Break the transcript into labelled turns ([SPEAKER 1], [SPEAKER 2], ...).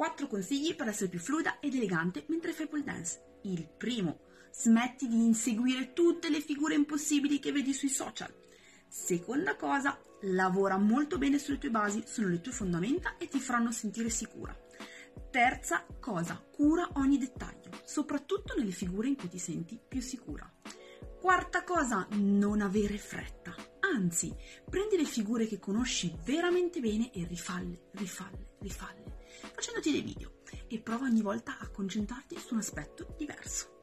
[SPEAKER 1] 4 consigli per essere più fluida ed elegante mentre fai pole dance. Il primo, smetti di inseguire tutte le figure impossibili che vedi sui social. Seconda cosa, lavora molto bene sulle tue basi, sono le tue fondamenta e ti faranno sentire sicura. Terza cosa, cura ogni dettaglio, soprattutto nelle figure in cui ti senti più sicura. Quarta cosa, non avere fretta. Anzi, prendi le figure che conosci veramente bene e rifalle, rifalle, rifalle, facendoti dei video e prova ogni volta a concentrarti su un aspetto diverso.